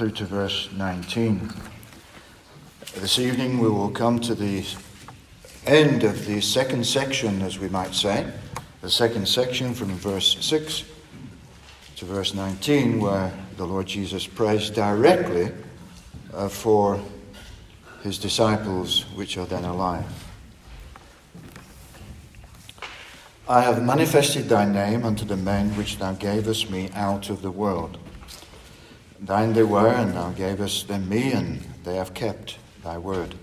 through to verse 19. This evening we will come to the end of the second section, as we might say, the second section from verse 6 to verse 19, where the Lord Jesus prays directly uh, for his disciples which are then alive. I have manifested thy name unto the men which thou gavest me out of the world. Thine they were, and thou gavest them me, and they have kept thy word.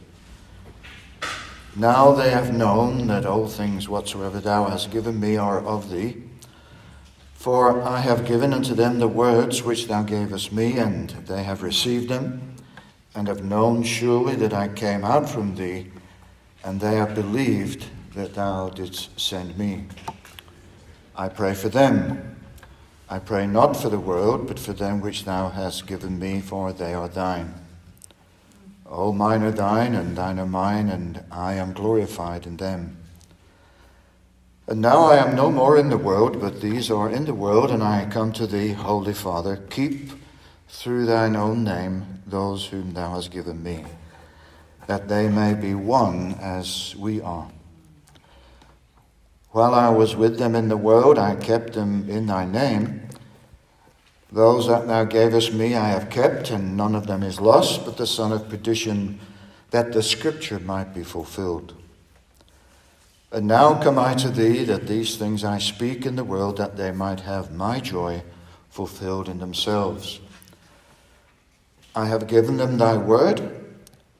Now they have known that all things whatsoever thou hast given me are of thee. For I have given unto them the words which thou gavest me, and they have received them, and have known surely that I came out from thee, and they have believed that thou didst send me. I pray for them. I pray not for the world, but for them which thou hast given me, for they are thine. All mine are thine, and thine are mine, and I am glorified in them. And now I am no more in the world, but these are in the world, and I come to thee, Holy Father. Keep through thine own name those whom thou hast given me, that they may be one as we are. While I was with them in the world, I kept them in thy name. Those that thou gavest me I have kept, and none of them is lost, but the son of perdition, that the scripture might be fulfilled. And now come I to thee, that these things I speak in the world, that they might have my joy fulfilled in themselves. I have given them thy word,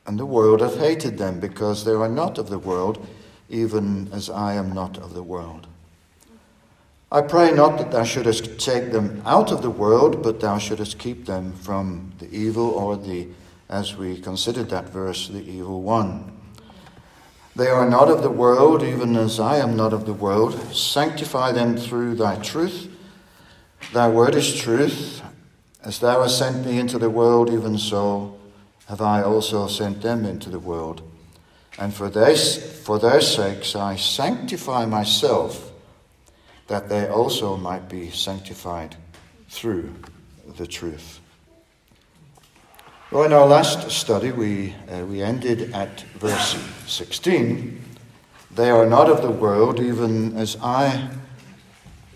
and the world hath hated them, because they are not of the world even as I am not of the world. I pray not that thou shouldest take them out of the world, but thou shouldest keep them from the evil or the, as we considered that verse, the evil one. They are not of the world, even as I am not of the world. Sanctify them through thy truth. Thy word is truth. As thou hast sent me into the world, even so have I also sent them into the world. And for, this, for their sakes I sanctify myself, that they also might be sanctified through the truth. Well, in our last study, we, uh, we ended at verse 16. They are not of the world, even as I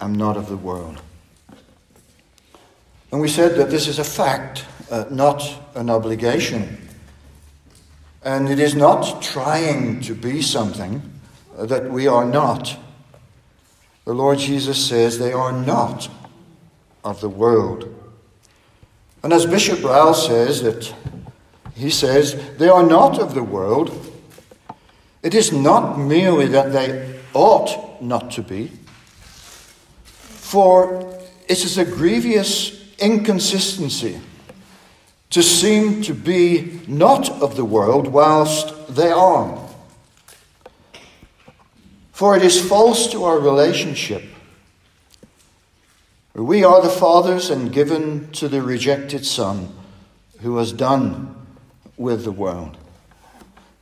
am not of the world. And we said that this is a fact, uh, not an obligation. And it is not trying to be something that we are not. The Lord Jesus says they are not of the world. And as Bishop Ryle says that he says they are not of the world. It is not merely that they ought not to be, for it is a grievous inconsistency to seem to be not of the world whilst they are. For it is false to our relationship. We are the fathers and given to the rejected Son who has done with the world.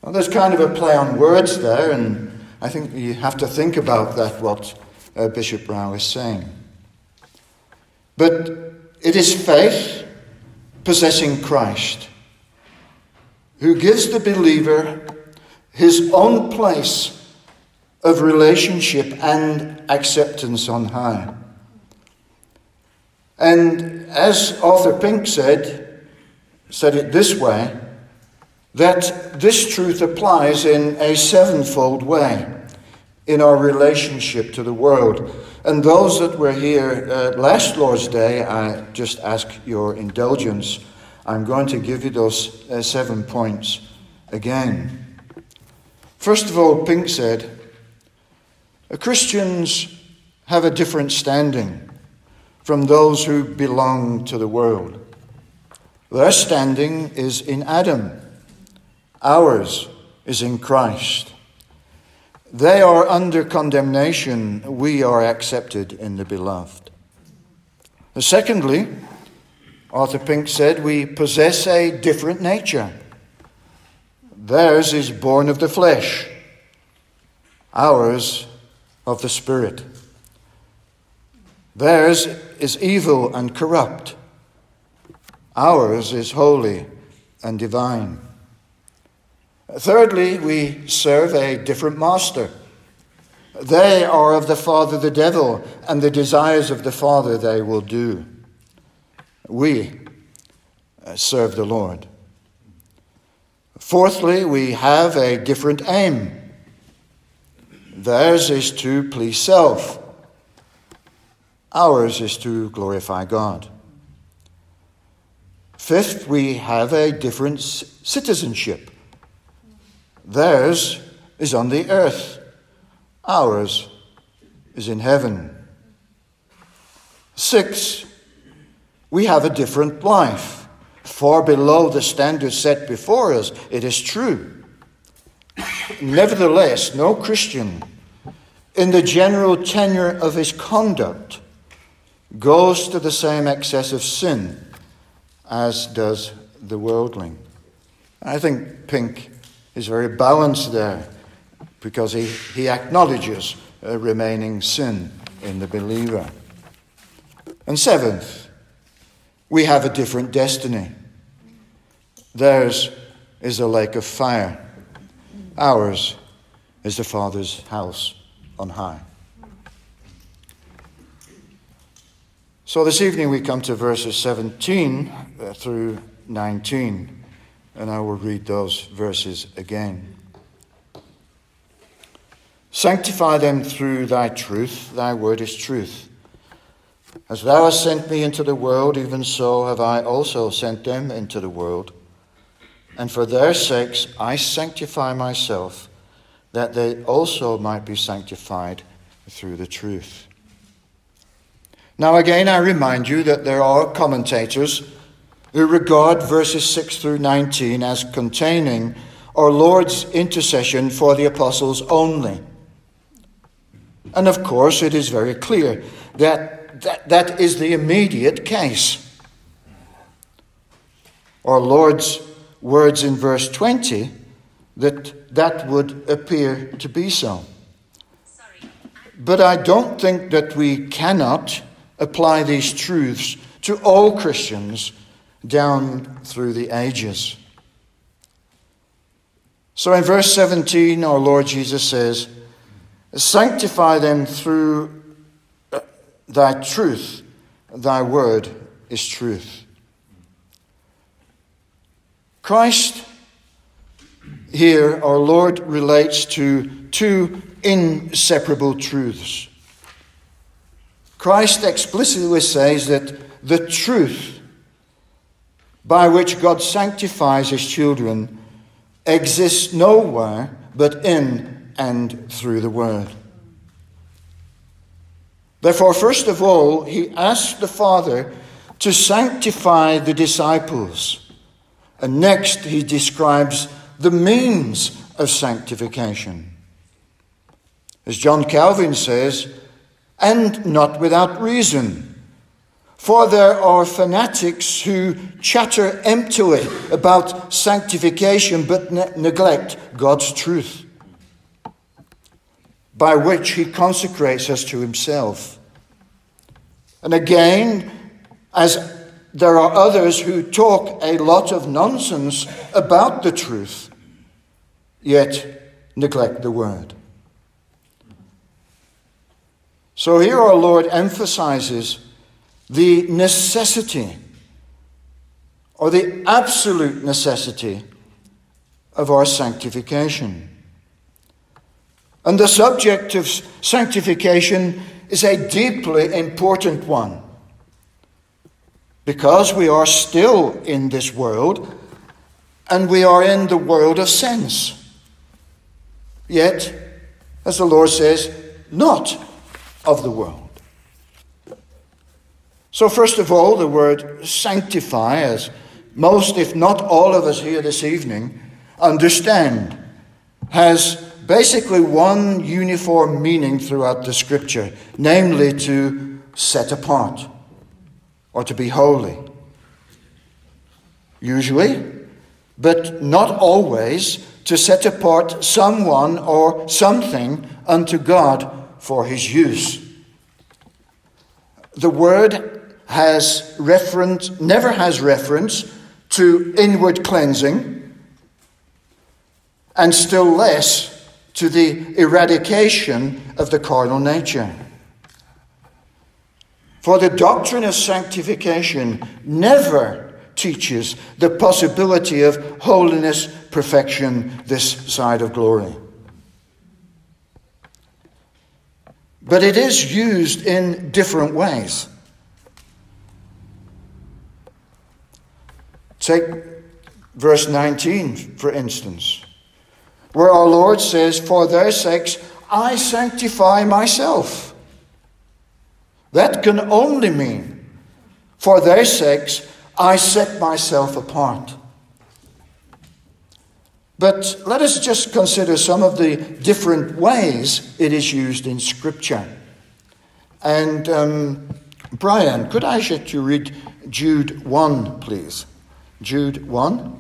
Now, there's kind of a play on words there, and I think you have to think about that, what uh, Bishop Ryle is saying. But it is faith possessing Christ, who gives the believer his own place of relationship and acceptance on high. And as Arthur Pink said, said it this way, that this truth applies in a sevenfold way in our relationship to the world. And those that were here uh, last Lord's Day, I just ask your indulgence. I'm going to give you those uh, seven points again. First of all, Pink said, Christians have a different standing from those who belong to the world. Their standing is in Adam, ours is in Christ. They are under condemnation, we are accepted in the beloved. Secondly, Arthur Pink said, we possess a different nature. Theirs is born of the flesh, ours of the Spirit. Theirs is evil and corrupt, Ours is holy and divine. Thirdly, we serve a different master. They are of the father the devil, and the desires of the father they will do. We uh, serve the Lord. Fourthly, we have a different aim. Theirs is to please self, ours is to glorify God. Fifth, we have a different citizenship. Theirs is on the earth, ours is in heaven. Six, we have a different life, far below the standard set before us, it is true. Nevertheless, no Christian, in the general tenor of his conduct, goes to the same excess of sin as does the worldling. I think Pink is very balanced there because he, he acknowledges a remaining sin in the believer. And seventh, we have a different destiny. Theirs is a lake of fire, ours is the Father's house on high. So this evening we come to verses 17 uh, through 19 and I will read those verses again. Sanctify them through thy truth, thy word is truth. As thou hast sent me into the world, even so have I also sent them into the world. And for their sakes I sanctify myself, that they also might be sanctified through the truth. Now, again, I remind you that there are commentators who regard verses 6 through 19 as containing our Lord's intercession for the apostles only. And of course, it is very clear that that, that is the immediate case. Our Lord's words in verse 20 that that would appear to be so. But I don't think that we cannot apply these truths to all Christians down through the ages. So in verse 17, our Lord Jesus says, Sanctify them through uh, thy truth. Thy word is truth. Christ, here, our Lord relates to two inseparable truths. Christ explicitly says that the truth by which God sanctifies his children exists nowhere but in and through the Word. Therefore, first of all, he asks the Father to sanctify the disciples. And next, he describes the means of sanctification. As John Calvin says, and not without reason. For there are fanatics who chatter emptily about sanctification but ne- neglect God's truth, by which He consecrates us to Himself. And again, as there are others who talk a lot of nonsense about the truth, yet neglect the word. So here our Lord emphasizes the necessity or the absolute necessity of our sanctification. And the subject of sanctification is a deeply important one because we are still in this world and we are in the world of sense. Yet, as the Lord says, not of the world. So, first of all, the word sanctify, as most, if not all of us here this evening understand, has basically one uniform meaning throughout the scripture, namely to set apart or to be holy. Usually, but not always, to set apart someone or something unto God for his use. The word has reference, never has reference to inward cleansing, and still less to the eradication of the carnal nature. For the doctrine of sanctification never teaches the possibility of holiness, perfection this side of glory. But it is used in different ways. Take verse 19, for instance, where our Lord says, For their sakes I sanctify myself. That can only mean, For their sakes I set myself apart. But let us just consider some of the different ways it is used in Scripture. And um, Brian, could I ask you read Jude 1, please? Jude 1.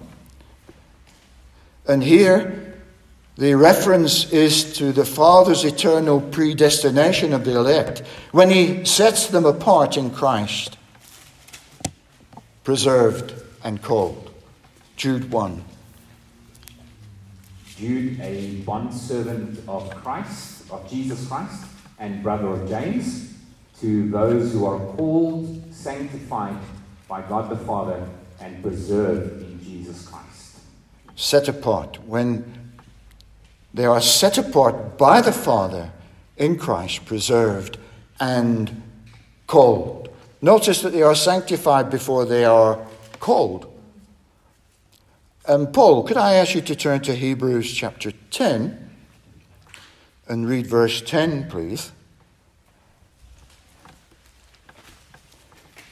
And here, the reference is to the Father's eternal predestination of the elect when He sets them apart in Christ, preserved and called. Jude 1. Jude, a bondservant of Christ, of Jesus Christ, and brother of James, to those who are called, sanctified by God the Father, and preserved in Jesus Christ. Set apart. When they are set apart by the Father in Christ, preserved and called. Notice that they are sanctified before they are called. Um, Paul, could I ask you to turn to Hebrews chapter 10 and read verse 10, please?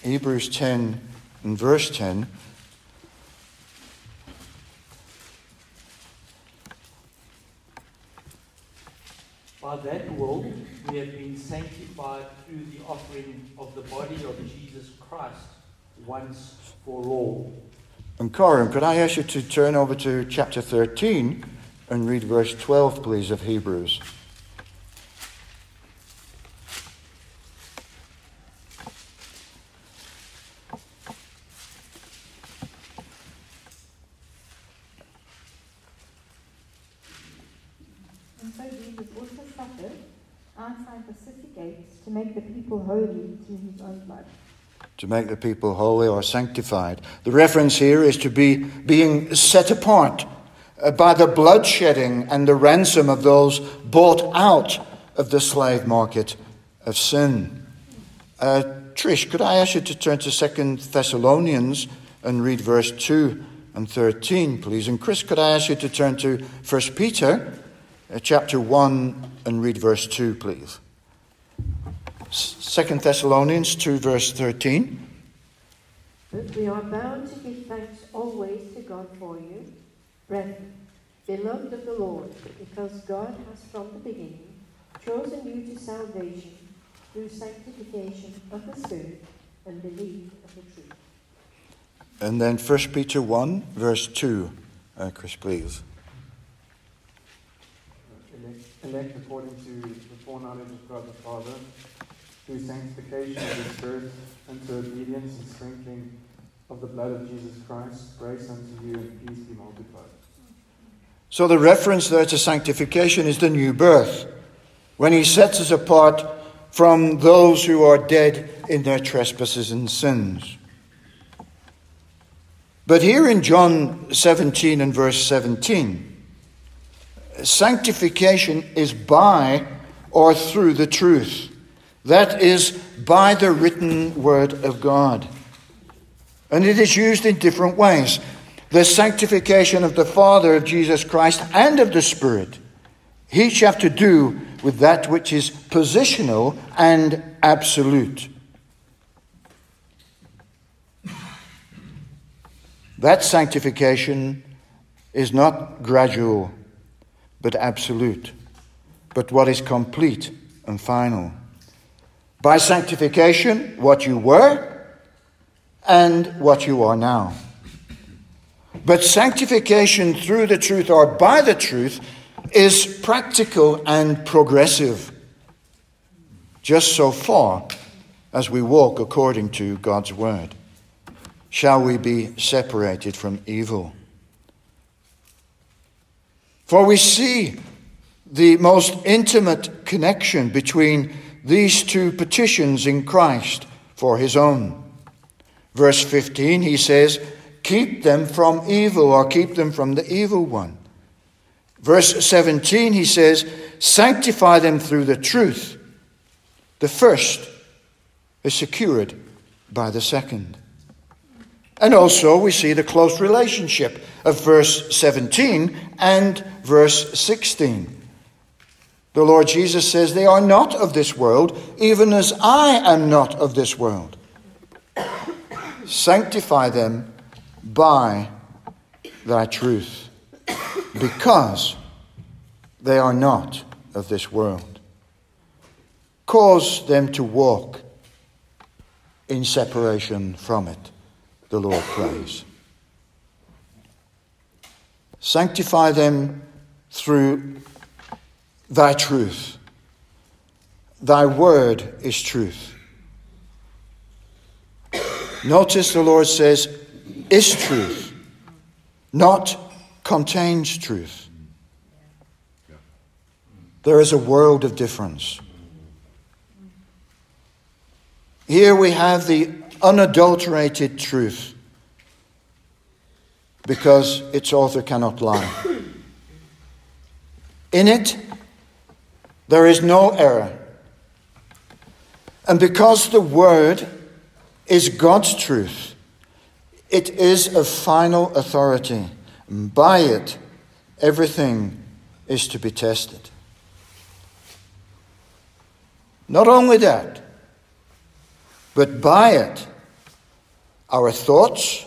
Hebrews 10 and verse 10. By that will we have been sanctified through the offering of the body of Jesus Christ once for all. And Corin, could I ask you to turn over to chapter 13 and read verse 12, please, of Hebrews? And so Jesus also suffered outside the city gates to make the people holy through his own blood. To make the people holy or sanctified. The reference here is to be being set apart uh, by the bloodshedding and the ransom of those bought out of the slave market of sin. Uh, Trish, could I ask you to turn to Second Thessalonians and read verse 2 and 13, please? And Chris, could I ask you to turn to First Peter uh, chapter 1 and read verse 2, please? Second Thessalonians 2, verse 13. But we are bound to give thanks always to God for you, brethren, beloved of the Lord, because God has from the beginning chosen you to salvation through sanctification of the Spirit and belief of the truth. And then 1 Peter 1, verse 2. Uh, Chris, please. elect, elect according to the foreknowledge of God the Father, through sanctification of the Spirit, unto obedience and sprinkling of the blood of Jesus Christ, grace unto you and peace be multiplied. So the reference there to sanctification is the new birth, when he sets us apart from those who are dead in their trespasses and sins. But here in John 17 and verse 17, sanctification is by or through the truth. That is, by the written word of God. And it is used in different ways. The sanctification of the Father, of Jesus Christ, and of the Spirit each have to do with that which is positional and absolute. That sanctification is not gradual, but absolute, but what is complete and final. By sanctification, what you were and what you are now. But sanctification through the truth or by the truth is practical and progressive. Just so far as we walk according to God's word? Shall we be separated from evil? For we see the most intimate connection between these two petitions in Christ for his own. Verse 15, he says, Keep them from evil, or keep them from the evil one. Verse 17, he says, Sanctify them through the truth. The first is secured by the second. And also, we see the close relationship of verse 17 and verse 16. The Lord Jesus says, They are not of this world, even as I am not of this world. Sanctify them by thy truth, because they are not of this world. Cause them to walk in separation from it, the Lord prays. Sanctify them through thy truth. Thy word is truth. Notice the Lord says, is truth, not contains truth. There is a world of difference. Here we have the unadulterated truth because its author cannot lie. In it, there is no error. And because the Word is God's truth, it is of final authority. And By it, everything is to be tested. Not only that, but by it, our thoughts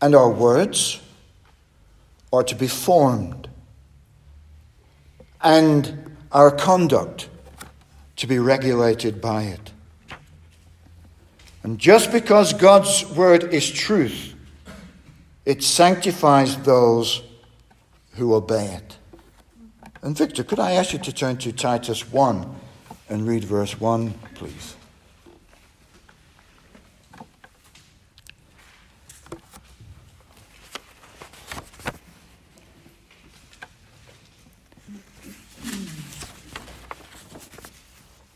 and our words are to be formed, and our conduct to be regulated by it. And just because God's word is truth, it sanctifies those who obey it. And Victor, could I ask you to turn to Titus 1 and read verse 1, please?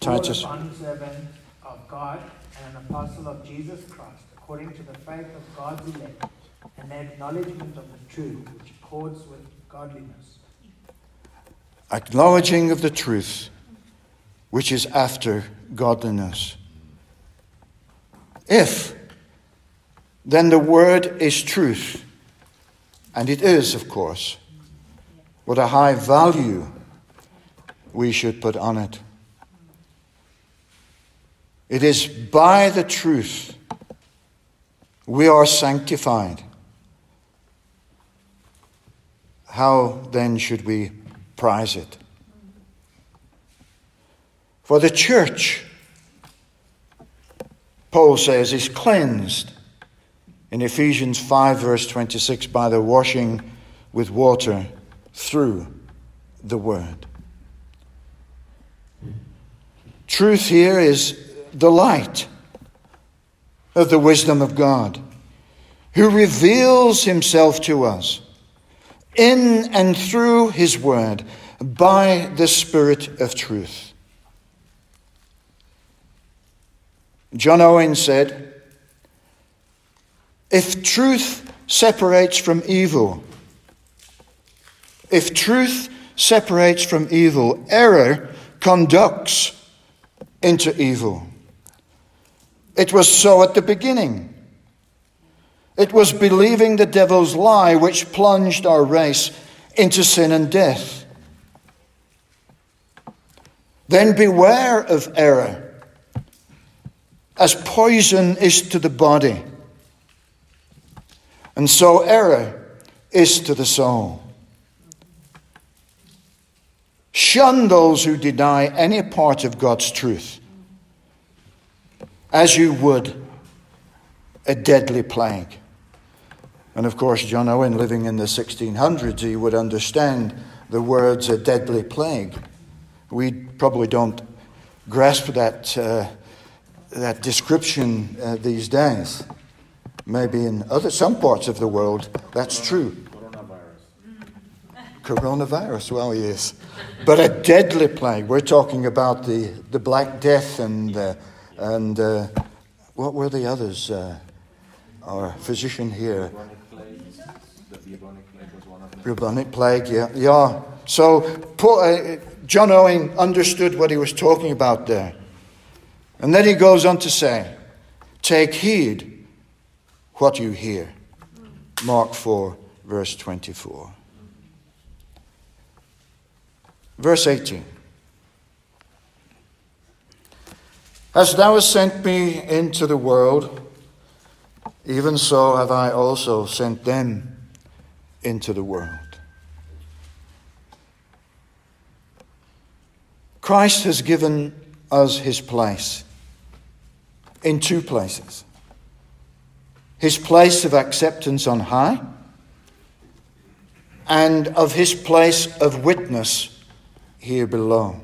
Titus. servant of God and an apostle of Jesus Christ, according to the faith of God's elect, and the acknowledgement of the truth which accords with godliness. Acknowledging of the truth which is after godliness. If then the word is truth, and it is, of course, what a high value we should put on it. It is by the truth we are sanctified. How then should we prize it? For the church, Paul says, is cleansed in Ephesians 5, verse 26, by the washing with water through the word. Truth here is the light of the wisdom of God, who reveals himself to us in and through his word by the Spirit of truth. John Owen said, If truth separates from evil, if truth separates from evil, error conducts into evil. It was so at the beginning. It was believing the devil's lie which plunged our race into sin and death. Then beware of error, as poison is to the body, and so error is to the soul. Shun those who deny any part of God's truth as you would a deadly plague. And of course, John Owen, living in the 1600s, he would understand the words a deadly plague. We probably don't grasp that uh, that description uh, these days. Maybe in other some parts of the world that's true. Coronavirus. Coronavirus, well, yes. But a deadly plague. We're talking about the, the Black Death and, uh, and uh, what were the others? Uh, our physician here. Bubonic plague. Yeah. yeah. So uh, John Owen understood what he was talking about there. And then he goes on to say, Take heed what you hear. Mark 4, verse 24. Verse 18. As thou hast sent me into the world, even so have I also sent them into the world. Christ has given us his place in two places his place of acceptance on high and of his place of witness here below.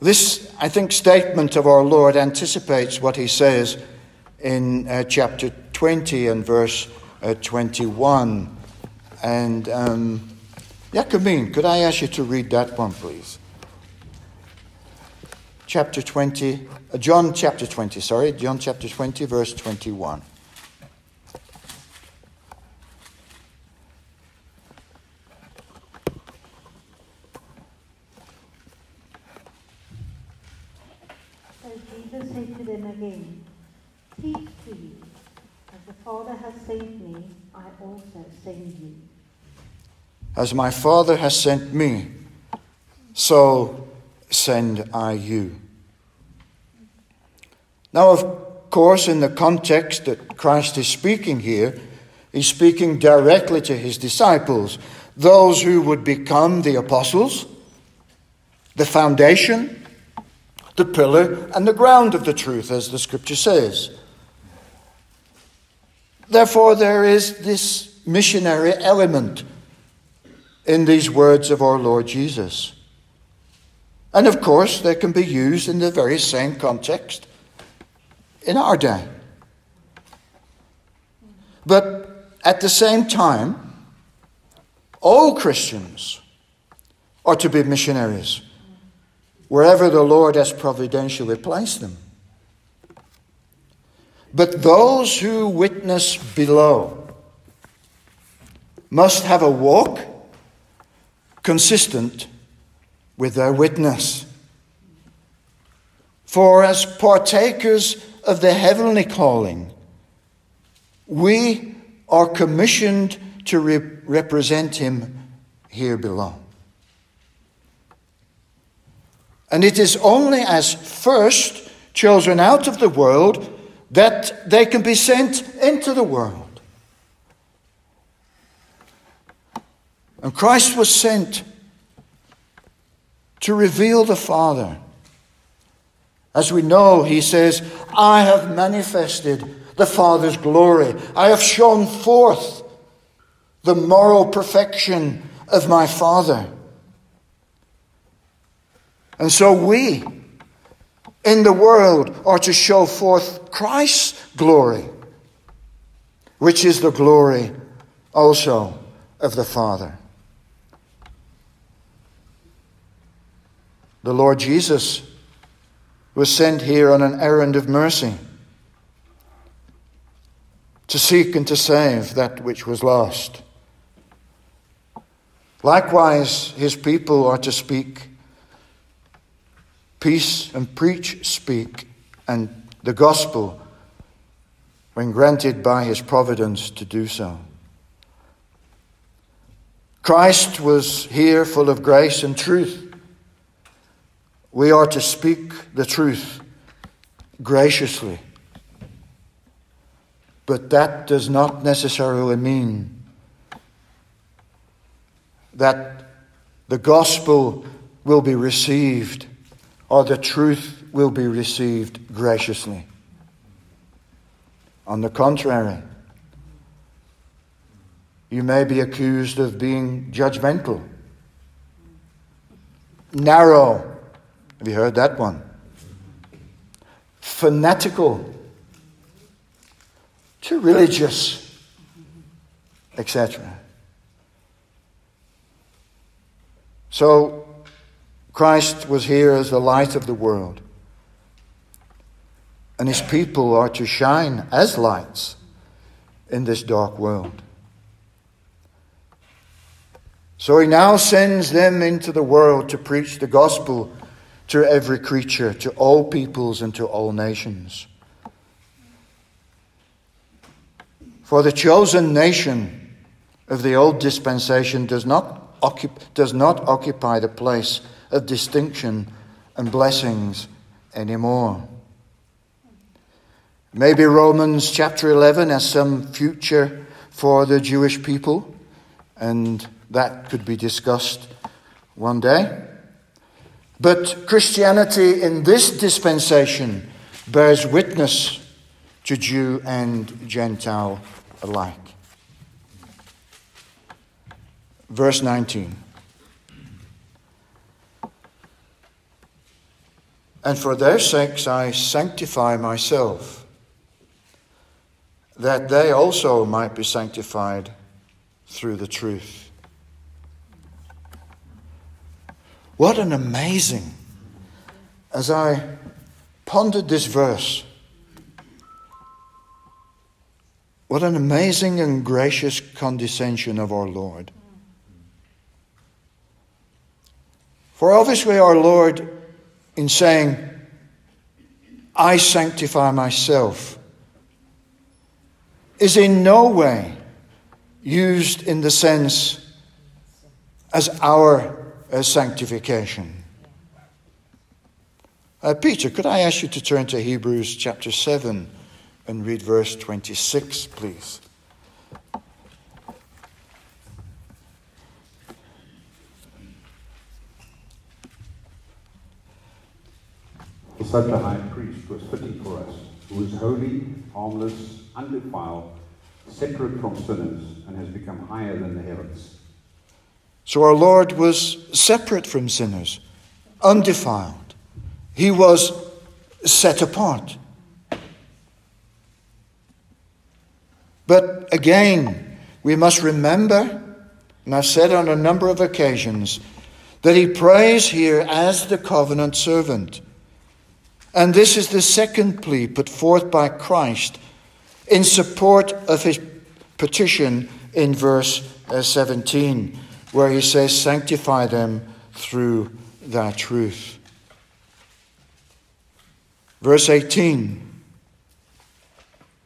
This, I think, statement of our Lord anticipates what he says in uh, chapter 20 and verse uh, 21. And, um, could I ask you to read that one, please? Chapter 20, uh, John chapter 20, sorry, John chapter 20, verse 21. So Jesus said to them again, Peace to you. As the Father has sent me, I also send you. As my Father has sent me, so send I you. Now, of course, in the context that Christ is speaking here, he's speaking directly to his disciples, those who would become the apostles, the foundation, the pillar, and the ground of the truth, as the scripture says. Therefore, there is this missionary element in these words of our Lord Jesus. And of course, they can be used in the very same context in our day. But at the same time, all Christians are to be missionaries wherever the Lord has providentially placed them. But those who witness below must have a walk consistent with their witness. For as partakers of the heavenly calling, we are commissioned to re- represent Him here below. And it is only as first children out of the world that they can be sent into the world. And Christ was sent to reveal the Father. As we know, he says, I have manifested the Father's glory. I have shown forth the moral perfection of my Father. And so we in the world are to show forth Christ's glory, which is the glory also of the Father. The Lord Jesus was sent here on an errand of mercy to seek and to save that which was lost. Likewise, his people are to speak peace and preach, speak, and the gospel when granted by his providence to do so. Christ was here full of grace and truth. We are to speak the truth graciously. But that does not necessarily mean that the gospel will be received or the truth will be received graciously. On the contrary, you may be accused of being judgmental, narrow. Have you heard that one? fanatical, too religious, etc. So, Christ was here as the light of the world. And his people are to shine as lights in this dark world. So he now sends them into the world to preach the gospel to every creature, to all peoples, and to all nations. For the chosen nation of the old dispensation does not, does not occupy the place of distinction and blessings anymore. Maybe Romans chapter 11 has some future for the Jewish people, and that could be discussed one day. But Christianity in this dispensation bears witness to Jew and Gentile alike. Verse 19. And for their sakes I sanctify myself, that they also might be sanctified through the truth. What an amazing, as I pondered this verse, what an amazing and gracious condescension of our Lord. For obviously, our Lord, in saying, I sanctify myself, is in no way used in the sense as our uh, sanctification. Uh, Peter, could I ask you to turn to Hebrews chapter 7 and read verse 26, please? Such a high priest was fitting for us, who is holy, harmless, undefiled, separate from sinners, and has become higher than the heavens. So our Lord was separate from sinners, undefiled. He was set apart. But again, we must remember, and I've said on a number of occasions, that he prays here as the covenant servant. And this is the second plea put forth by Christ in support of his petition in verse uh, 17, where he says, Sanctify them through thy truth. Verse 18,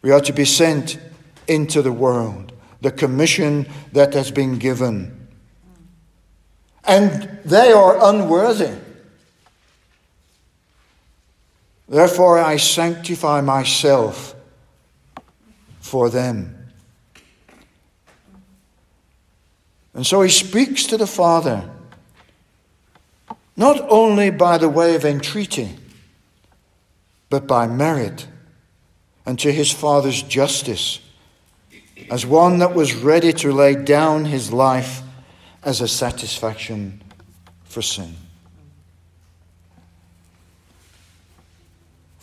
we are to be sent into the world, the commission that has been given. And they are unworthy. Therefore, I sanctify myself for them. And so he speaks to the Father, not only by the way of entreaty, but by merit, and to his Father's justice, as one that was ready to lay down his life as a satisfaction for sin.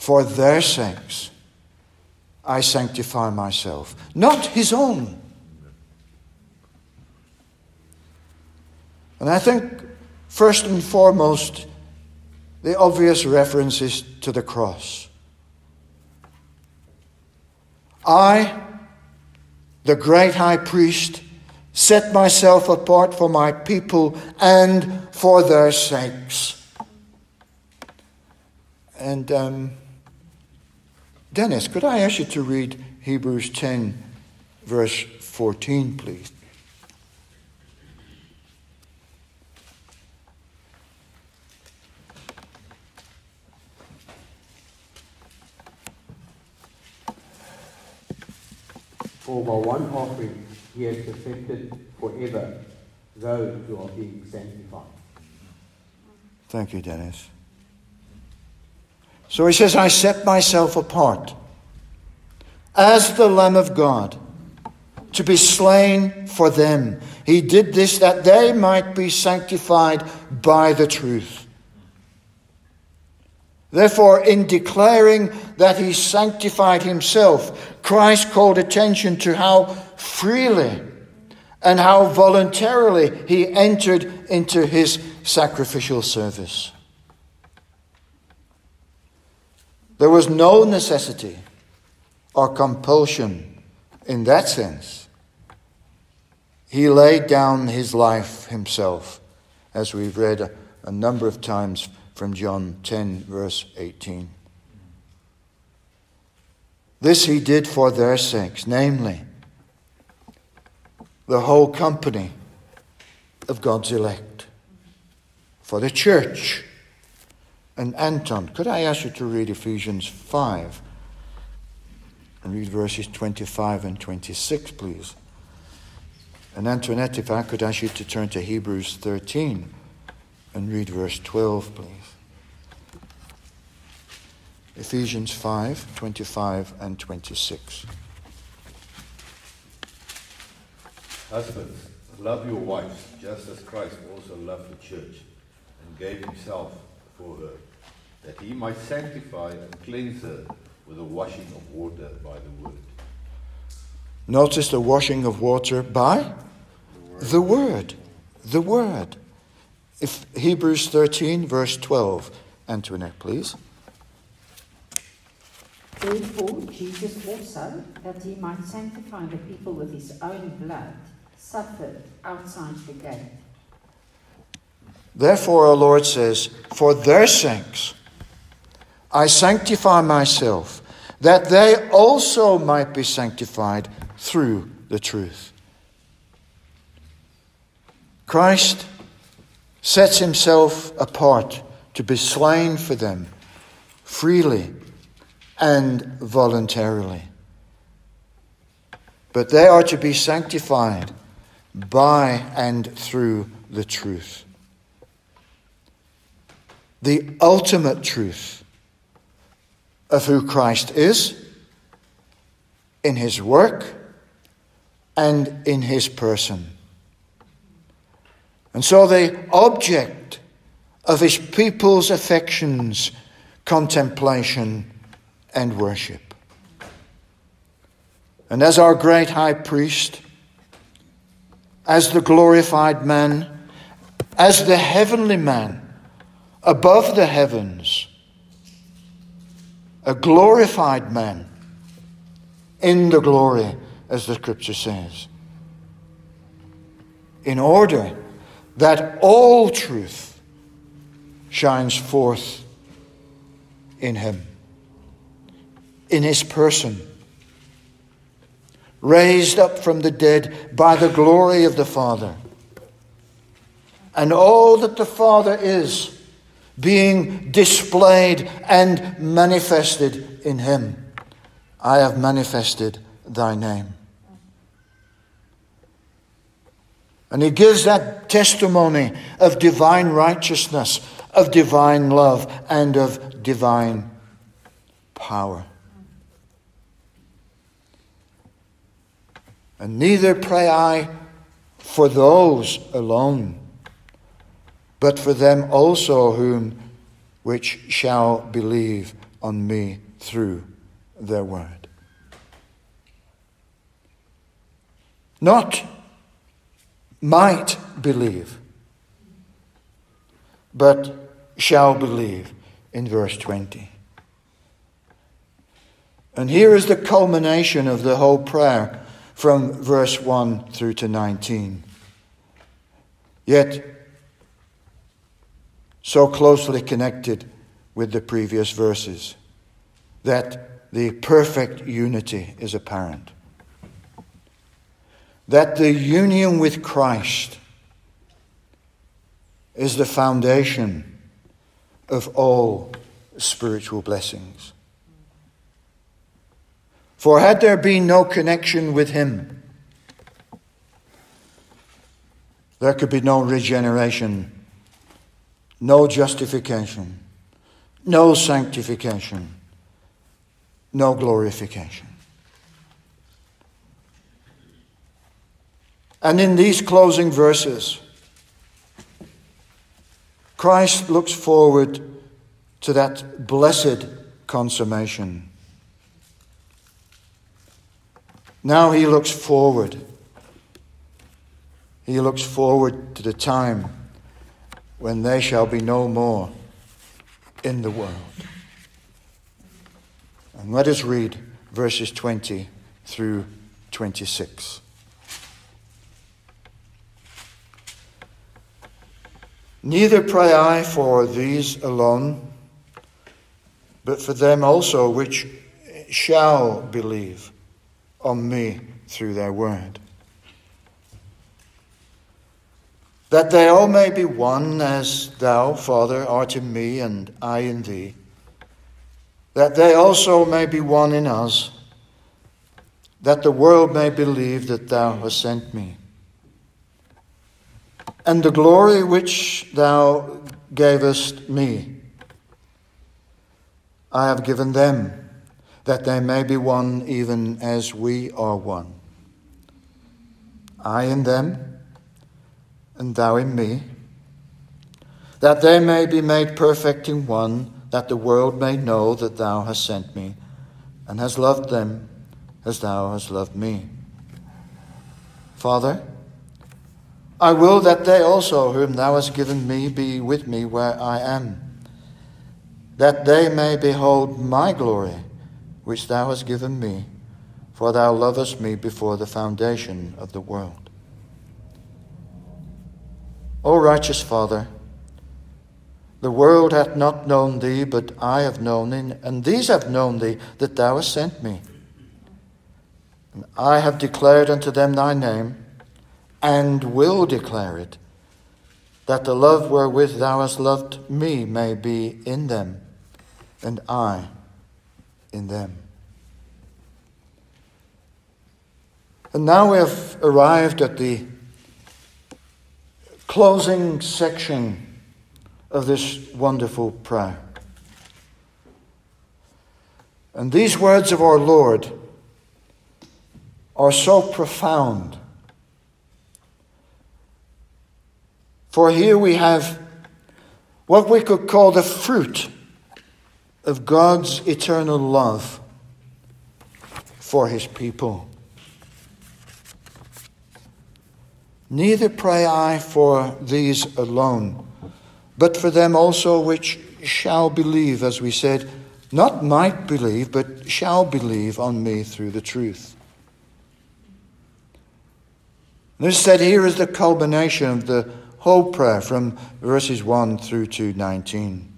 For their sakes, I sanctify myself, not his own. And I think, first and foremost, the obvious reference is to the cross. I, the great high priest, set myself apart for my people and for their sakes. And um, Dennis, could I ask you to read Hebrews 10, verse 14, please? For by one offering he has perfected forever those who are being sanctified. Thank you, Dennis. So he says, I set myself apart as the Lamb of God to be slain for them. He did this that they might be sanctified by the truth. Therefore, in declaring that he sanctified himself, Christ called attention to how freely and how voluntarily he entered into his sacrificial service. There was no necessity or compulsion in that sense. He laid down his life himself, as we've read a, number of times from John 10, verse 18. This he did for their sakes, namely, the whole company of God's elect, for the church and Anton, could I ask you to read Ephesians 5 and read verses 25 and 26, please? And Antoinette, if I could ask you to turn to Hebrews 13 and read verse 12, please. Ephesians 5 25 and 26. Husbands, love your wives just as Christ also loved the church and gave himself for her, that he might sanctify and cleanse her with the washing of water by the word. Notice the washing of water by the word. The word. If Hebrews 13, verse 12. Antoinette, please. Therefore, Jesus also, that he might sanctify the people with his own blood, suffered outside the gate. Therefore, our Lord says, For their sakes I sanctify myself, that they also might be sanctified through the truth. Christ sets himself apart to be slain for them freely and voluntarily. But they are to be sanctified by and through the truth the ultimate truth of who Christ is in his work and in his person. And so the object of his people's affections, contemplation, and worship. And as our great high priest, as the glorified man, as the heavenly man, above the heavens, a glorified man in the glory, as the scripture says, in order that all truth shines forth in him, in his person, raised up from the dead by the glory of the Father. And all that the Father is being displayed and manifested in him. I have manifested thy name. And he gives that testimony of divine righteousness, of divine love, and of divine power. And neither pray I for those alone but for them also whom which shall believe on me through their word. Not might believe, but shall believe in verse 20. And here is the culmination of the whole prayer from verse 1 through to 19. Yet so closely connected with the previous verses that the perfect unity is apparent. That the union with Christ is the foundation of all spiritual blessings. For had there been no connection with Him, there could be no regeneration no justification, no sanctification, no glorification. And in these closing verses, Christ looks forward to that blessed consummation. Now he looks forward. He looks forward to the time when they shall be no more in the world. And let us read verses 20 through 26. Neither pray I for these alone, but for them also which shall believe on me through their word. That they all may be one, as thou, Father, art in me and I in thee, that they also may be one in us, that the world may believe that thou hast sent me. And the glory which thou gavest me, I have given them that they may be one even as we are one. I in them, and thou in me, that they may be made perfect in one, that the world may know that thou hast sent me, and hast loved them as thou hast loved me. Father, I will that they also, whom thou hast given me, be with me where I am, that they may behold my glory which thou hast given me, for thou lovest me before the foundation of the world. O righteous Father, the world hath not known thee, but I have known thee, and these have known thee, that thou hast sent me. And I have declared unto them thy name, and will declare it, that the love wherewith thou hast loved me may be in them, and I in them. And now we have arrived at the closing section of this wonderful prayer. And these words of our Lord are so profound. For here we have what we could call the fruit of God's eternal love for his people. Neither pray I for these alone, but for them also which shall believe, as we said, not might believe, but shall believe on me through the truth. This said here is the culmination of the whole prayer from verses 1 through to 19.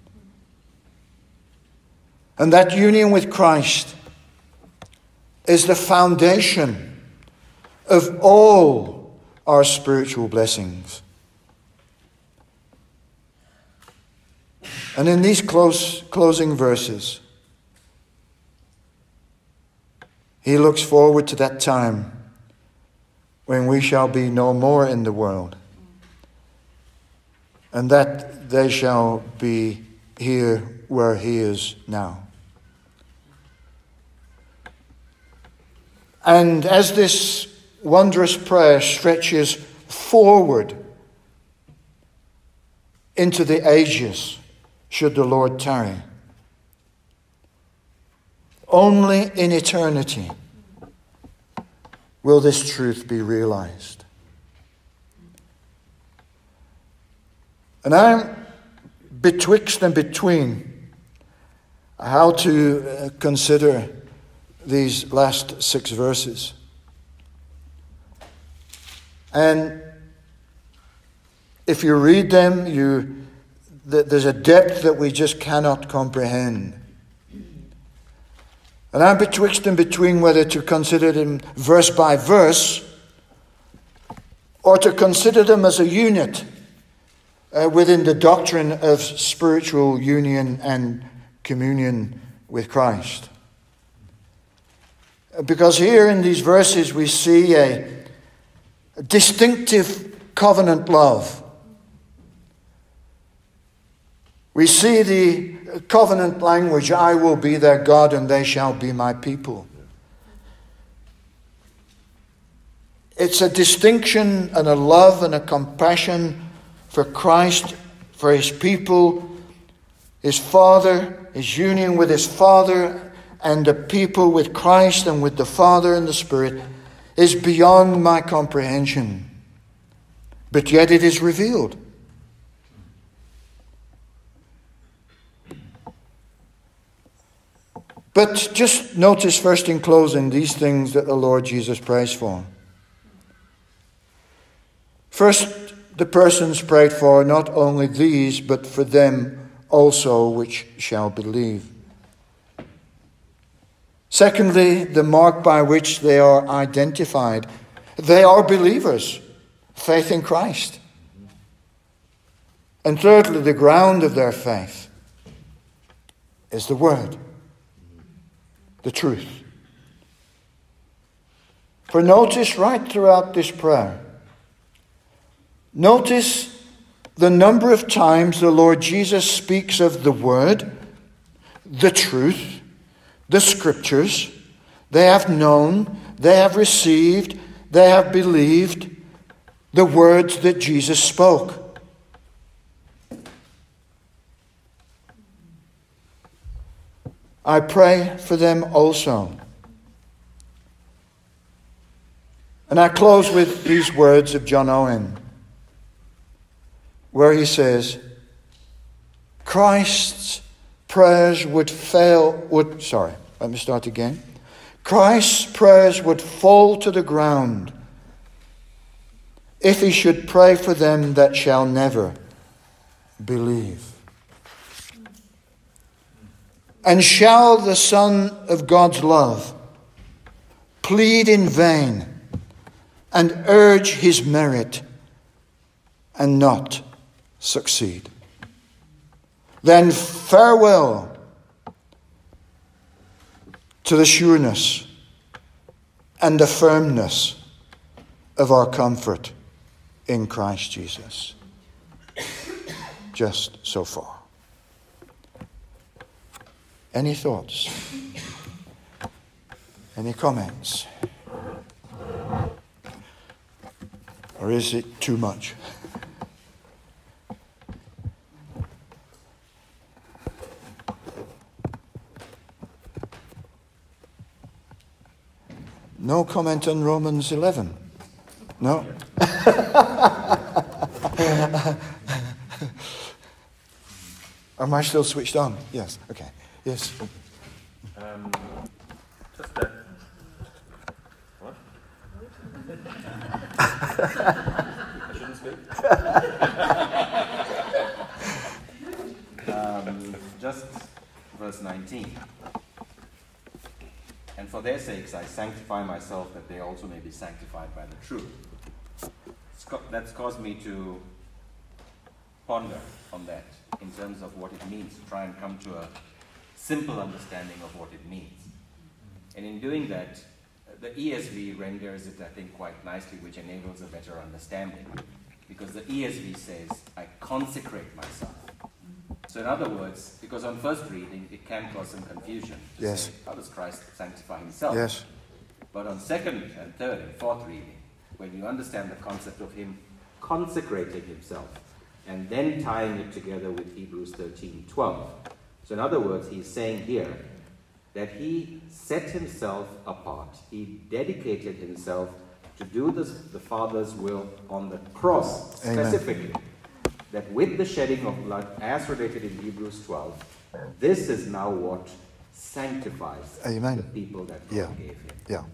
And that union with Christ is the foundation of all our spiritual blessings. And in these close, closing verses, he looks forward to that time when we shall be no more in the world, and that they shall be here where he is now. And as this wondrous prayer stretches forward into the ages, should the Lord tarry, only in eternity will this truth be realized. And I'm betwixt and between how to uh, consider these last six verses. And if you read them, you, there's a depth that we just cannot comprehend. And I'm betwixt and between whether to consider them verse by verse or to consider them as a unit uh, within the doctrine of spiritual union and communion with Christ. Because here in these verses we see a, a distinctive covenant love. We see the covenant language I will be their God and they shall be my people. It's a distinction and a love and a compassion for Christ, for his people, his Father, his union with his Father, and the people with Christ and with the Father and the Spirit is beyond my comprehension. But yet it is revealed. But just notice first in closing these things that the Lord Jesus prays for. First, the persons prayed for not only these, but for them also which shall believe. Secondly, the mark by which they are identified. They are believers, faith in Christ. And thirdly, the ground of their faith is the Word the truth. For notice right throughout this prayer, notice the number of times the Lord Jesus speaks of the Word, the truth, the Scriptures. They have known, they have received, they have believed the words that Jesus spoke. I pray for them also. And I close with these words of John Owen, where he says, Christ's prayers would fail, would, sorry, let me start again. Christ's prayers would fall to the ground if he should pray for them that shall never believe. And shall the Son of God's love plead in vain and urge his merit and not succeed? Then farewell to the sureness and the firmness of our comfort in Christ Jesus. Just so far. Any thoughts? Any comments? Or is it too much? No comment on Romans 11? No? Am I still switched on? Yes, okay. Yes. Um, just that. What? I shouldn't speak. um, just verse 19. And for their sakes I sanctify myself that they also may be sanctified by the truth. That's caused me to ponder on that in terms of what it means to try and come to a simple understanding of what it means. And in doing that, the ESV renders it, I think, quite nicely, which enables a better understanding. Because the ESV says, I consecrate myself. So, in other words, because on first reading, it can cause some confusion. yes. Say, how does Christ sanctify himself? Yes. But on second and third and fourth reading, when you understand the concept of him consecrating himself, and then tying it together with Hebrews 13 12, so, in other words, he's saying here that he set himself apart, he dedicated himself to do this, the Father's will on the cross specifically. That with the shedding of blood, as related in Hebrews 12, this is now what sanctifies Amen. the people that God yeah. gave him. Yeah.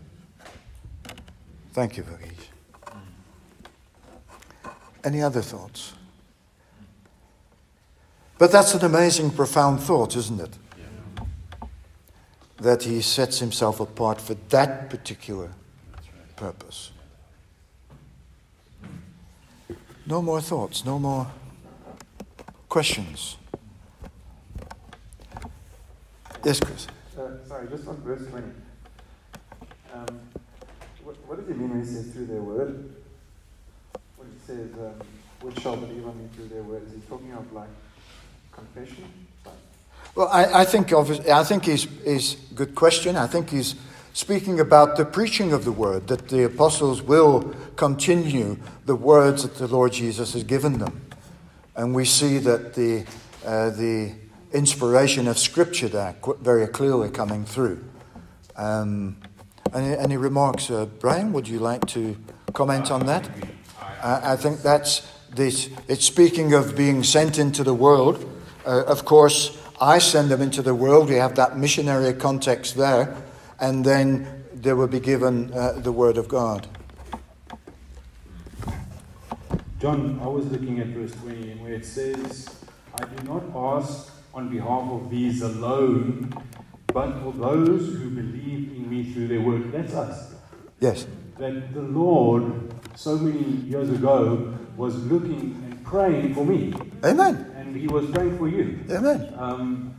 Thank you, Vagish. Any other thoughts? But that's an amazing, profound thought, isn't it? Yeah. That he sets himself apart for that particular right. purpose. No more thoughts, no more questions. Yes, Chris. Uh, sorry, just on verse 20. Um, what, what, does he mean when he says through their word? When he says, um, which shall believe on me through their word? Is he talking of like confession? Well, I, I think I think he's is good question. I think he's speaking about the preaching of the word that the apostles will continue the words that the Lord Jesus has given them, and we see that the uh, the inspiration of Scripture there very clearly coming through. Um, any, any remarks, uh, Brian? Would you like to comment on that? I, I think that's this. It's speaking of being sent into the world. Uh, of course, I send them into the world. We have that missionary context there, and then they will be given uh, the word of God. John, I was looking at verse 20 and where it says, I do not ask on behalf of these alone, but for those who believe in me through their work. That's us. Yes. That the Lord, so many years ago, was looking and praying for me. Amen. And he was praying for you. Amen. Um,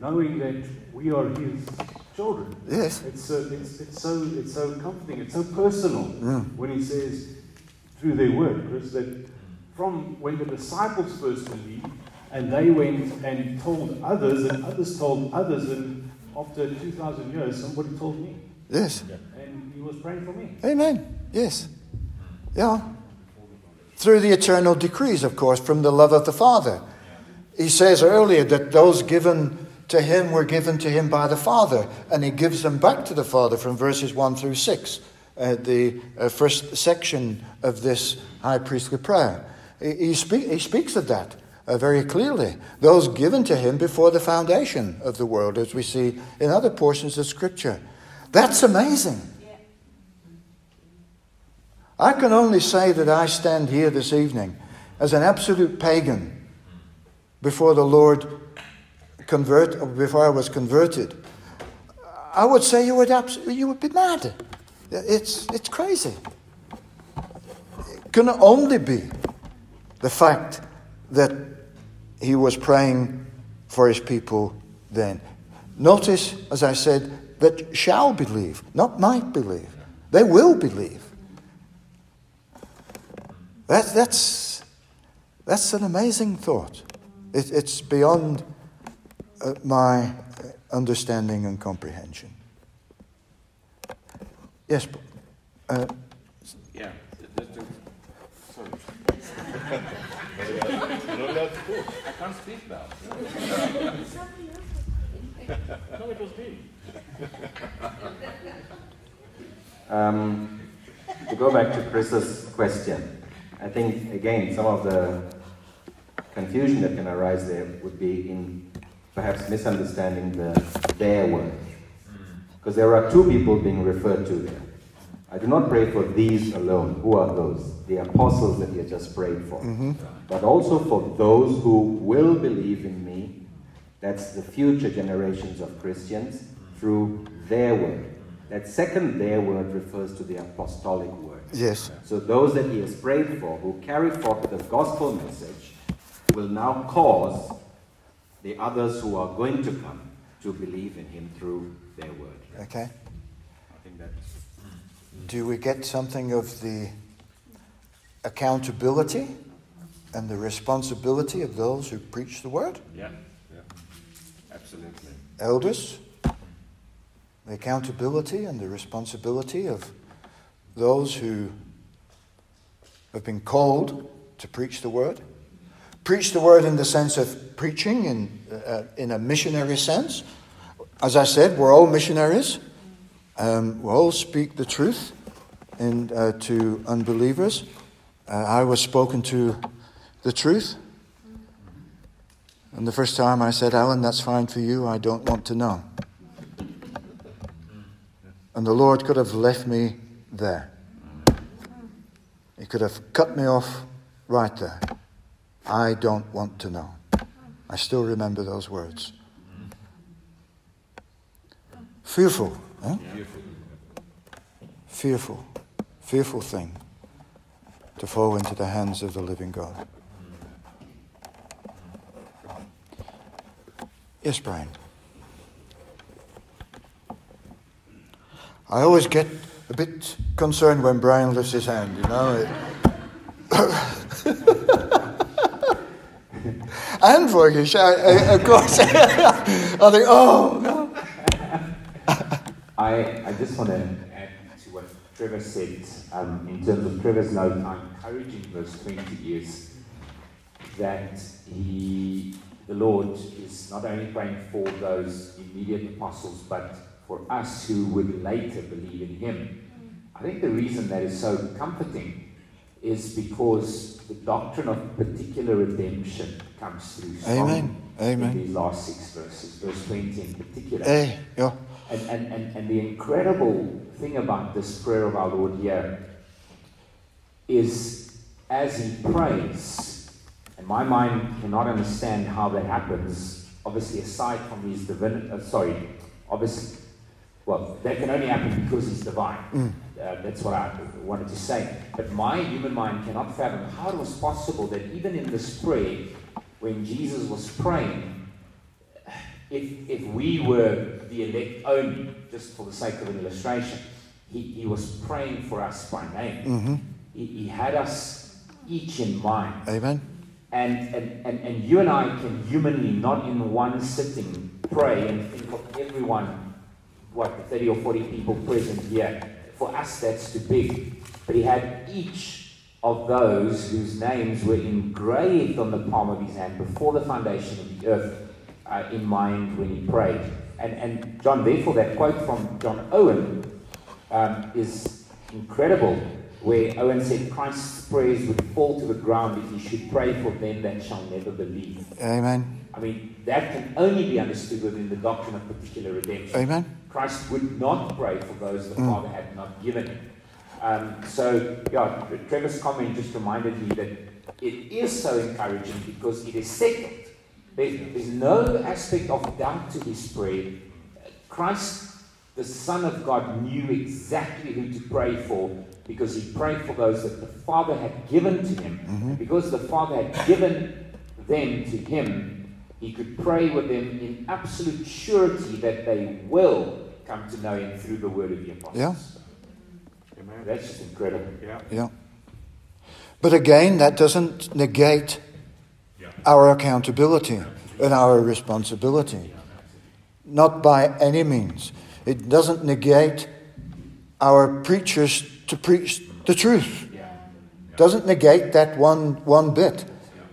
knowing that we are his children. Yes. It's, uh, it's, it's, so, it's so comforting, it's so personal Mm. when he says through their word, Chris, that from when the disciples first believed, and they went and told others, and others told others, and after 2,000 years, somebody told me. Yes. And he was praying for me. Amen. Yes. Yeah. Through the eternal decrees, of course, from the love of the Father. He says earlier that those given to him were given to him by the Father, and he gives them back to the Father from verses 1 through 6, uh, the uh, first section of this high priestly prayer. He, speak, he speaks of that uh, very clearly. Those given to him before the foundation of the world, as we see in other portions of Scripture. That's amazing. I can only say that I stand here this evening as an absolute pagan before the Lord convert before I was converted. I would say you would abs- you would be mad. It's it's crazy. It can only be the fact that he was praying for his people then. Notice, as I said, that shall believe, not might believe. They will believe. That's, that's, that's an amazing thought. It, it's beyond uh, my understanding and comprehension. Yes, uh, Yeah. Sorry. You're not allowed to. I can't speak now. No, it was me. Um, to go back to Chris's question, I think again some of the confusion that can arise there would be in perhaps misunderstanding the their word. Because there are two people being referred to there. I do not pray for these alone. Who are those? The apostles that you just prayed for. Mm-hmm. But also for those who will believe in me. That's the future generations of Christians through their word. That second their word refers to the apostolic word. yes, So those that he has prayed for, who carry forth the gospel message, will now cause the others who are going to come to believe in him through their word. Okay. I think that's Do we get something of the accountability and the responsibility of those who preach the word? yeah, yeah, absolutely. Elders, the accountability and the responsibility of those who have been called to preach the word. Preach the word in the sense of preaching in, uh, in a missionary sense. As I said, we're all missionaries. Um, we all speak the truth in, uh, to unbelievers. Uh, I was spoken to the truth. And the first time I said, Alan, that's fine for you. I don't want to know. And the Lord could have left me there. He could have cut me off right there. I don't want to know. I still remember those words. Fearful, eh? Fearful. Fearful thing to fall into the hands of the living God. Yes, Brian. I always get a bit concerned when Brian lifts his hand, you know. It- and I, I, of course. I think, oh, no. I, I just want to add to what Trevor said um, in terms of Trevor's note. I encourage in verse 20 is that he the Lord is not only praying for those immediate apostles, but for us who would later believe in Him. I think the reason that is so comforting is because the doctrine of particular redemption comes through Amen. Amen. in these last six verses, verse 20 in particular. Eh, ja. And, and, and, and the incredible thing about this prayer of our Lord here is as he prays, and my mind cannot understand how that happens, obviously, aside from his divine, uh, sorry, obviously, well, that can only happen because he's divine. Mm. Uh, that's what I wanted to say. But my human mind cannot fathom how it was possible that even in this prayer, when Jesus was praying, if, if we were the elect only, just for the sake of an illustration, he, he was praying for us by name. hmm He, he had us each in mind. Amen. And, and, and, and you and I can humanly, not in one sitting, pray and think of everyone, what, the 30 or 40 people present here. For us, that's too big. But he had each of those whose names were engraved on the palm of his hand before the foundation of the earth uh, in mind when he prayed. And, and John, therefore, that quote from John Owen um, is incredible, where Owen said Christ's prayers would fall to the ground if he should pray for them that shall never believe. Amen. I mean, that can only be understood within the doctrine of particular redemption. Amen. Christ would not pray for those the Mm. Father had not given him. Um, so, yeah, Trevor's comment just reminded me that it is so encouraging because it is settled. There's, there's no aspect of doubt to his prayer. Christ, the Son of God, knew exactly who to pray for because he prayed for those that the Father had given to him. Mhm. And because the Father had given them to him, he could pray with them in absolute surety that they will come to know him through the word of the apostles. Yeah. Amen. That's just incredible. Yeah. Yeah. But again, that doesn't negate our accountability and our responsibility. Not by any means. It doesn't negate our preachers to preach the truth. Doesn't negate that one, one bit.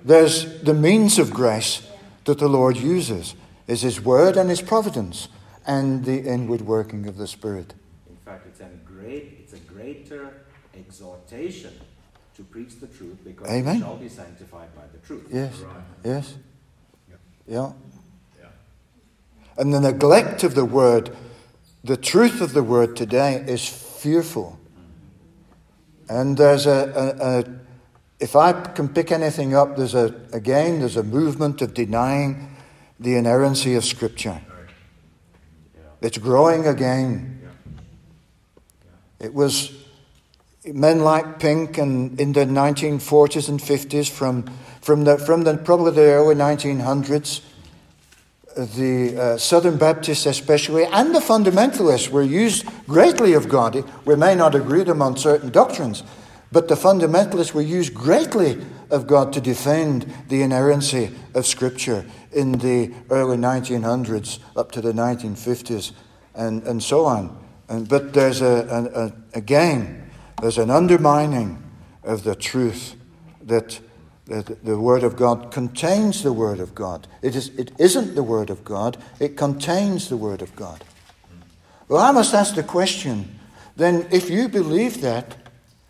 There's the means of grace that the Lord uses is His Word and His providence and the inward working of the Spirit. In fact, it's a great, it's a greater exhortation to preach the truth because Amen. we shall be sanctified by the truth. Yes. Right. Yes. Yeah. Yeah. And the neglect of the word, the truth of the word today is fearful. Mm. And there's a, a, a if I can pick anything up, there's a again there's a movement of denying the inerrancy of Scripture. It's growing again. It was men like Pink and in the 1940s and 50s, from, from, the, from the, probably the early 1900s, the uh, Southern Baptists especially, and the fundamentalists were used greatly of God. We may not agree with them on certain doctrines, but the fundamentalists were used greatly of God to defend the inerrancy of Scripture in the early 1900s up to the 1950s and, and so on. And, but there's a, a, a, again, there's an undermining of the truth that, that the Word of God contains the Word of God. It, is, it isn't the Word of God, it contains the Word of God. Well, I must ask the question then, if you believe that,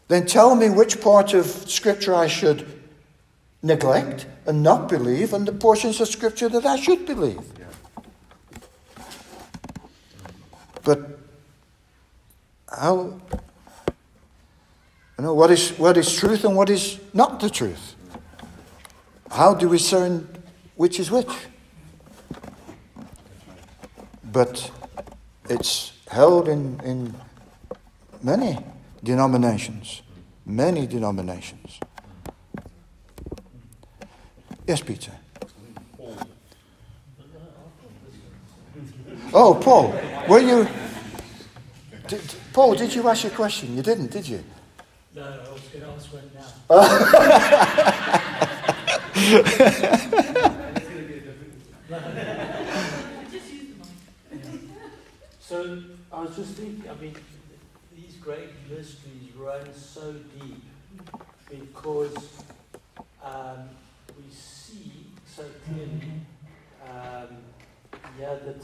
then tell me which part of Scripture I should neglect and not believe, and the portions of Scripture that I should believe. But how you know what is what is truth and what is not the truth? How do we discern which is which? But it's held in, in many denominations. Many denominations. Yes, Peter. Oh, Paul, were you. Did, Paul, did you ask a question? You didn't, did you? No, I was going to ask one now. So I was just thinking, I mean, these great mysteries run so deep because um, we see so clearly um, yeah, that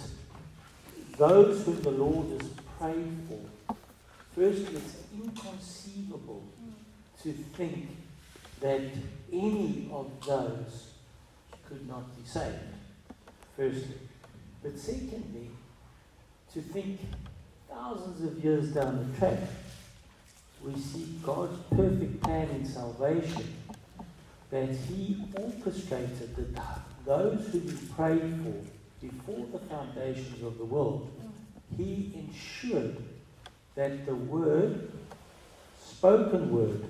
those whom the Lord has prayed for, firstly, it's inconceivable to think that any of those could not be saved, firstly. But secondly, to think thousands of years down the track, we see God's perfect plan in salvation, that He orchestrated that those who He prayed for before the foundations of the world, He ensured that the word, spoken word,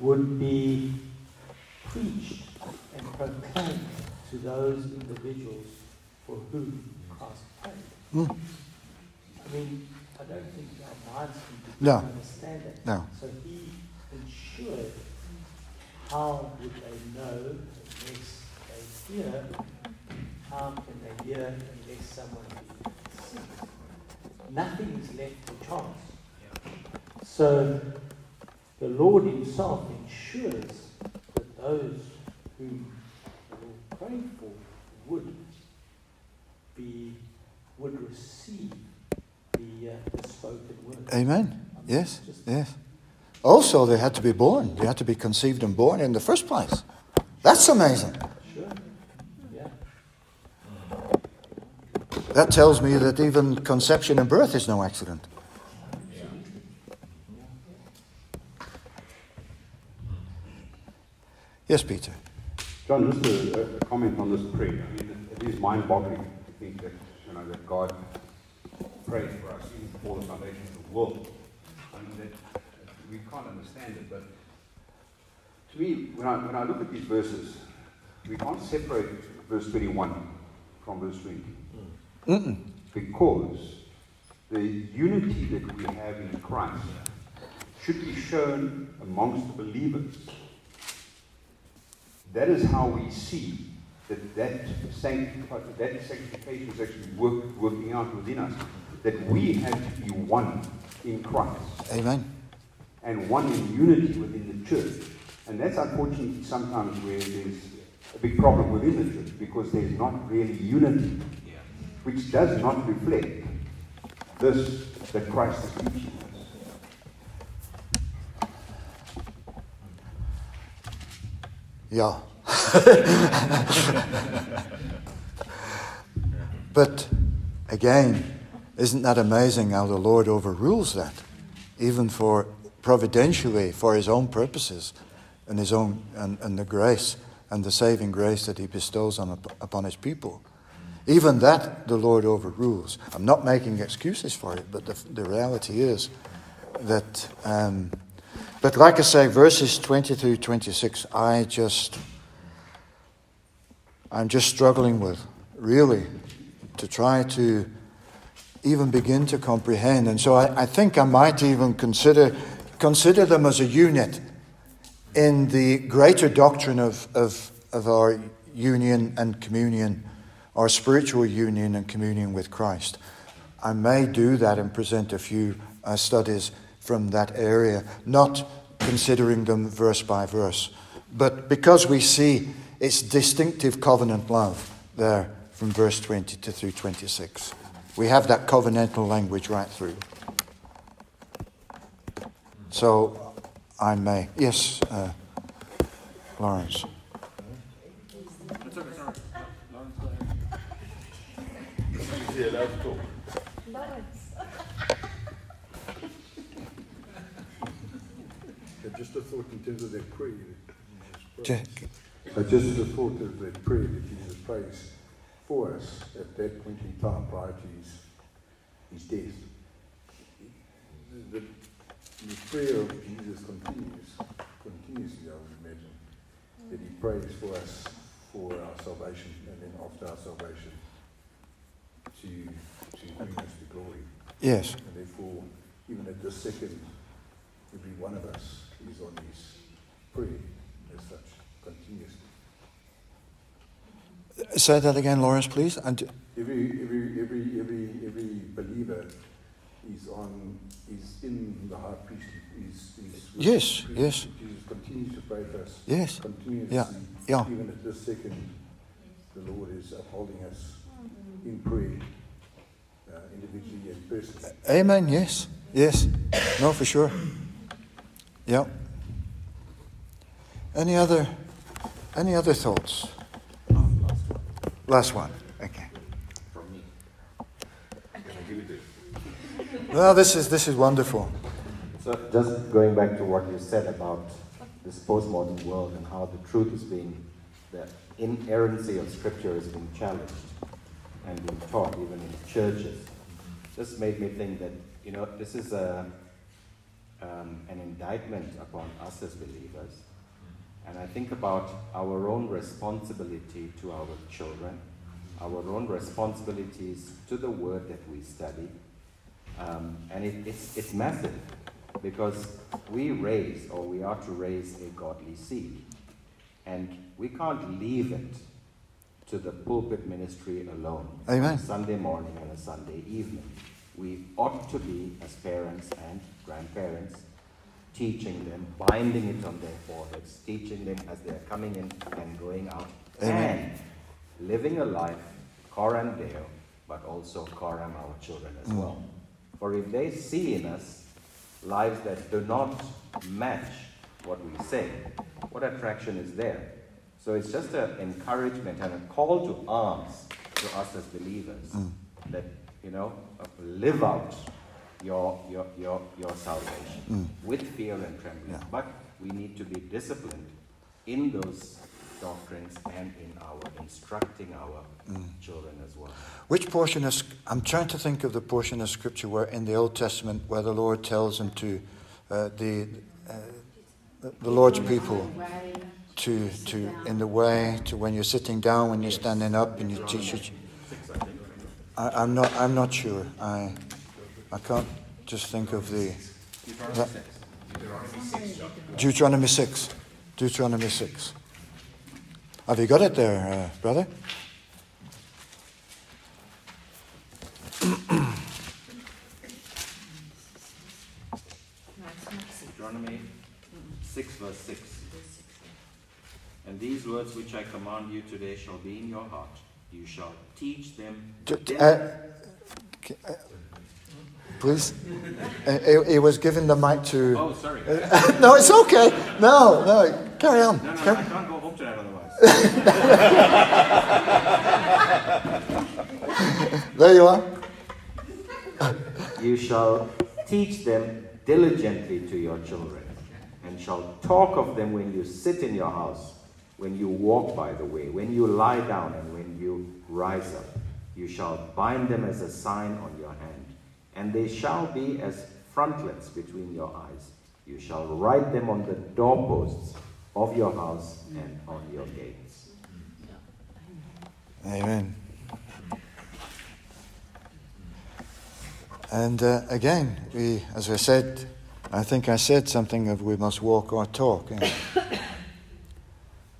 would be preached and proclaimed to those individuals for whom Christ prayed. Mm. I mean, I don't think our minds can No. understand that. No. So he ensured how would they know unless they hear? How can they hear unless someone sings? Nothing is left to chance. So the Lord Himself ensures that those whom the prayed for would be would receive the, uh, the spoken word. Amen. Yes, yes. Also, they had to be born. They had to be conceived and born in the first place. That's amazing. Sure. Yeah. That tells me that even conception and birth is no accident. Yes, Peter. John, just a, a comment on this prayer. I mean, it, is mind-boggling to think that you know that God prayed for us even before the foundation of the world. I mean, that, we can't understand it, but to me, when I when I look at these verses, we can't separate verse 21 from verse 20 Mm-mm. because the unity that we have in Christ should be shown amongst the believers. That is how we see that that, sanctif- that sanctification is actually work, working out within us. That we have to be one in Christ Amen. and one in unity within the church. And that's unfortunately sometimes where there's a big problem within the church because there's not really unity, which does not reflect this that Christ is teaching us. Yeah. but again, isn't that amazing how the Lord overrules that? Even for providentially, for his own purposes and his own and, and the grace and the saving grace that he bestows on, upon his people. Even that the Lord overrules. I'm not making excuses for it, but the, the reality is that. Um, but like I say, verses 20 through 26, I just, I'm just struggling with, really, to try to even begin to comprehend. And so I, I think I might even consider, consider them as a unit in the greater doctrine of, of, of our union and communion, our spiritual union and communion with Christ. I may do that and present a few uh, studies from that area, not considering them verse by verse, but because we see its distinctive covenant love there from verse 20 to through 26. We have that covenantal language right through. So I may. Yes, uh, Lawrence. Yeah, let's go. Just a thought in terms of that prayer. that Jesus Jack. prays. Uh, just a thought of that prayer that Jesus prays for us at that point in time prior to his, his death. The, the, the prayer of Jesus continues, continuously, I would imagine, that he prays for us for our salvation and then after our salvation to, to bring us to glory. Yes. And therefore, even at this second, every one of us is on his prayer as such, continuously. Say that again, Lawrence, please. And Every, every, every, every, every believer is on, is in the high priest. Is, is Yes, Jesus yes. continues to pray for us. Yes. Continuously. Yeah, yeah. Even at this second, the Lord is upholding us in prayer, uh, individually and personally. Amen. Yes. Yes. No, for sure. Yeah. Any other any other thoughts? Last one. Okay. From me. Well, this is this is wonderful. So just going back to what you said about this postmodern world and how the truth is being, the inerrancy of Scripture is being challenged and being taught even in churches. This made me think that you know this is a um, an indictment upon us as believers, and I think about our own responsibility to our children, our own responsibilities to the Word that we study, um, and it, it's it's massive because we raise or we are to raise a godly seed. And we can't leave it to the pulpit ministry alone. Amen. A Sunday morning and a Sunday evening. We ought to be, as parents and grandparents, teaching them, binding it on their foreheads, teaching them as they're coming in and going out, Amen. and living a life, coram Deo, but also coram our children as Mm. well. For if they see in us lives that do not match what we say, what attraction is there? So it's just an encouragement and a call to arms to us as believers Mm. that, you know, live out your, your, your, your salvation Mm. with fear and trembling. Yeah. But we need to be disciplined in those doctrines and in our instructing our Mm. children as well. Which portion is? I'm trying to think of the portion of Scripture where in the Old Testament where the Lord tells them to uh, the uh, the- the Lord's people to to in the way to when you're sitting down, when you're standing up, and you teach it. I, I'm not. I'm not sure. I I can't just think of the that- Deuteronomy six. Deuteronomy six. Have you got it there, uh, brother? Deuteronomy 6, verse 6. And these words which I command you today shall be in your heart. You shall teach them. Uh, uh, please. it, he, he was given the mic to. Oh, sorry. no, it's okay. No, no, carry on. No, no, Carry- I can't go home tonight otherwise. there you are. You shall teach them diligently to your children, and shall talk of them when you sit in your house, when you walk by the way, when you lie down, and when you rise up. You shall bind them as a sign on your hand, and they shall be as frontlets between your eyes. You shall write them on the doorposts of your house and on your gates. Amen. And uh, again, we, as I said, I think I said something of we must walk or talk.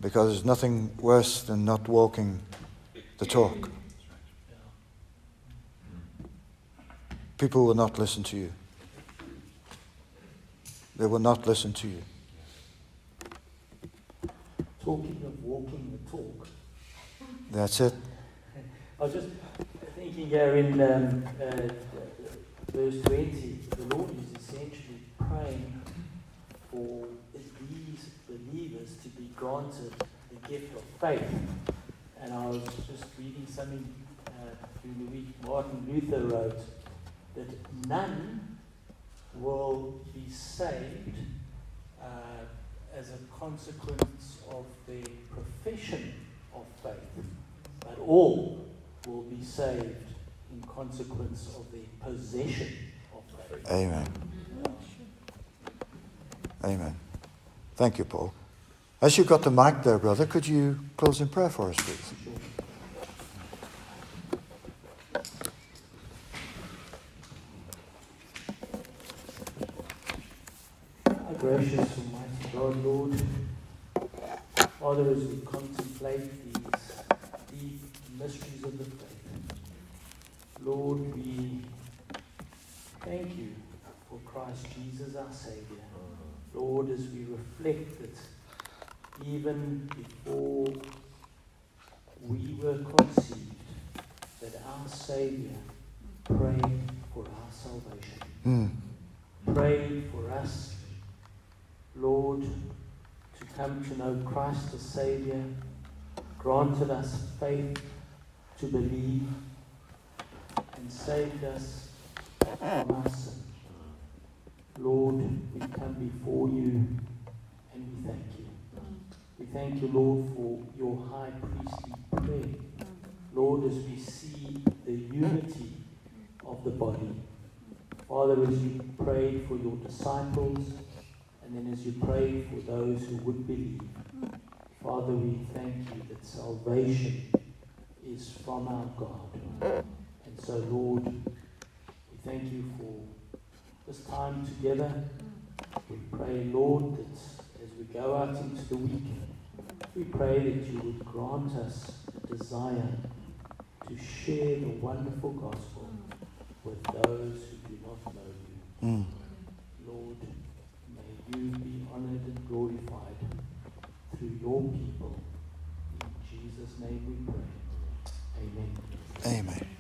Because there's nothing worse than not walking the talk. People will not listen to you. They will not listen to you. Talking of walking the talk. That's it. I was just thinking here in um, uh, verse 20, the Lord is essentially praying for granted the gift of faith. And I was just reading something uh, during the week Martin Luther wrote that none will be saved uh, as a consequence of their profession of faith, but all will be saved in consequence of their possession of faith. Amen. Amen. Thank you, Paul. As you've got the mic there, brother, could you close in prayer for us, please? Gracious Almighty God, Lord, Father, as we contemplate these deep mysteries of the faith, Lord, we thank you for Christ Jesus, our Savior. Lord, as we reflect that even before we were conceived, that our Savior prayed for our salvation. Mm. Prayed for us, Lord, to come to know Christ as Savior, granted us faith to believe, and saved us from our sin. Lord, we come before you and we thank you. We thank you, Lord, for your high priestly prayer. Lord, as we see the unity of the body. Father, as you prayed for your disciples, and then as you prayed for those who would believe, Father, we thank you that salvation is from our God. And so, Lord, we thank you for this time together. We pray, Lord, that as we go out into the week, we pray that you would grant us a desire to share the wonderful gospel with those who do not know you. Mm. Lord, may you be honored and glorified through your people. In Jesus' name we pray. Amen. Amen.